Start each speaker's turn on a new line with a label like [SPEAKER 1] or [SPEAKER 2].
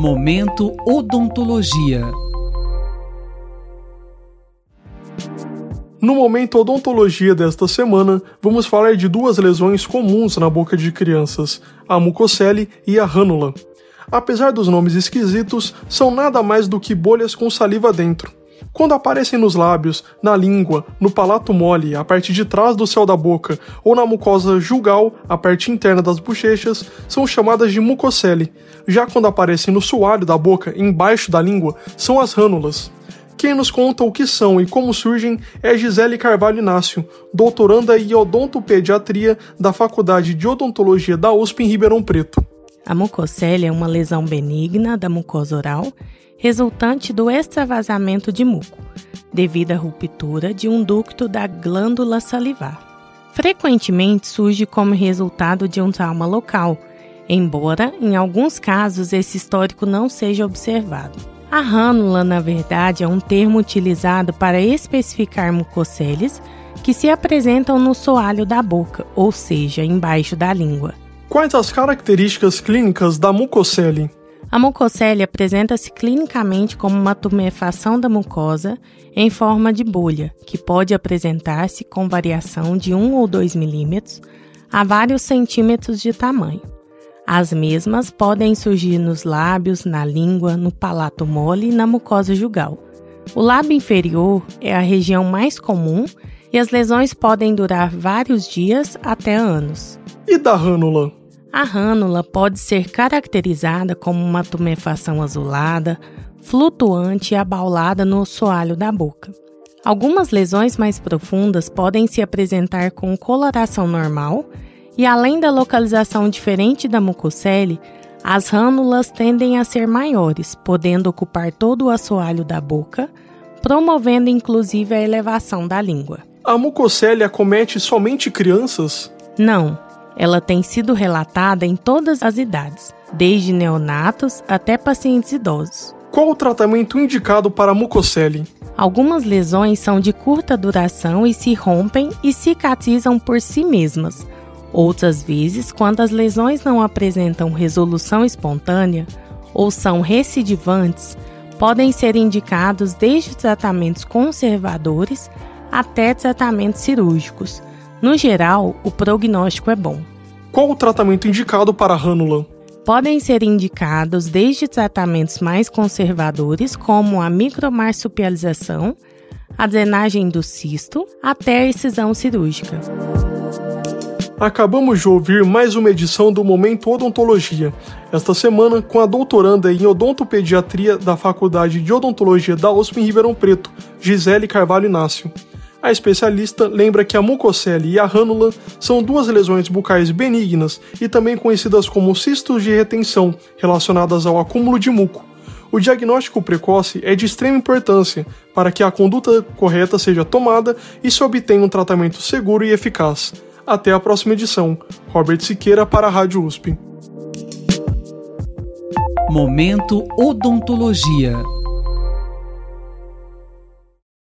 [SPEAKER 1] Momento Odontologia.
[SPEAKER 2] No momento odontologia desta semana, vamos falar de duas lesões comuns na boca de crianças, a mucocele e a rânula. Apesar dos nomes esquisitos, são nada mais do que bolhas com saliva dentro. Quando aparecem nos lábios, na língua, no palato mole, a parte de trás do céu da boca, ou na mucosa jugal, a parte interna das bochechas, são chamadas de mucocele. Já quando aparecem no soalho da boca, embaixo da língua, são as rânulas. Quem nos conta o que são e como surgem é Gisele Carvalho Inácio, doutoranda em odontopediatria da Faculdade de Odontologia da USP em Ribeirão Preto.
[SPEAKER 3] A mucocele é uma lesão benigna da mucosa oral resultante do extravasamento de muco, devido à ruptura de um ducto da glândula salivar. Frequentemente surge como resultado de um trauma local, embora em alguns casos esse histórico não seja observado. A rânula, na verdade, é um termo utilizado para especificar mucoceles que se apresentam no soalho da boca, ou seja, embaixo da língua.
[SPEAKER 2] Quais as características clínicas da mucocele?
[SPEAKER 3] A mucocele apresenta-se clinicamente como uma tumefação da mucosa em forma de bolha, que pode apresentar-se com variação de 1 ou 2 milímetros a vários centímetros de tamanho. As mesmas podem surgir nos lábios, na língua, no palato mole e na mucosa jugal. O lábio inferior é a região mais comum e as lesões podem durar vários dias até anos.
[SPEAKER 2] E da rânula?
[SPEAKER 3] A rânula pode ser caracterizada como uma tumefação azulada, flutuante e abaulada no assoalho da boca. Algumas lesões mais profundas podem se apresentar com coloração normal e, além da localização diferente da mucocele, as rânulas tendem a ser maiores, podendo ocupar todo o assoalho da boca, promovendo inclusive a elevação da língua.
[SPEAKER 2] A mucocele acomete somente crianças?
[SPEAKER 3] Não, ela tem sido relatada em todas as idades, desde neonatos até pacientes idosos.
[SPEAKER 2] Qual o tratamento indicado para a mucocele?
[SPEAKER 3] Algumas lesões são de curta duração e se rompem e cicatrizam por si mesmas. Outras vezes, quando as lesões não apresentam resolução espontânea ou são recidivantes, podem ser indicados desde tratamentos conservadores até tratamentos cirúrgicos, no geral, o prognóstico é bom.
[SPEAKER 2] Qual o tratamento indicado para a rânula?
[SPEAKER 3] Podem ser indicados desde tratamentos mais conservadores, como a micromarsupialização, a drenagem do cisto, até a excisão cirúrgica.
[SPEAKER 2] Acabamos de ouvir mais uma edição do Momento Odontologia. Esta semana, com a doutoranda em odontopediatria da Faculdade de Odontologia da USP em Ribeirão Preto, Gisele Carvalho Inácio. A especialista lembra que a mucocele e a rânula são duas lesões bucais benignas e também conhecidas como cistos de retenção, relacionadas ao acúmulo de muco. O diagnóstico precoce é de extrema importância para que a conduta correta seja tomada e se obtenha um tratamento seguro e eficaz. Até a próxima edição. Robert Siqueira para a Rádio USP.
[SPEAKER 1] Momento Odontologia.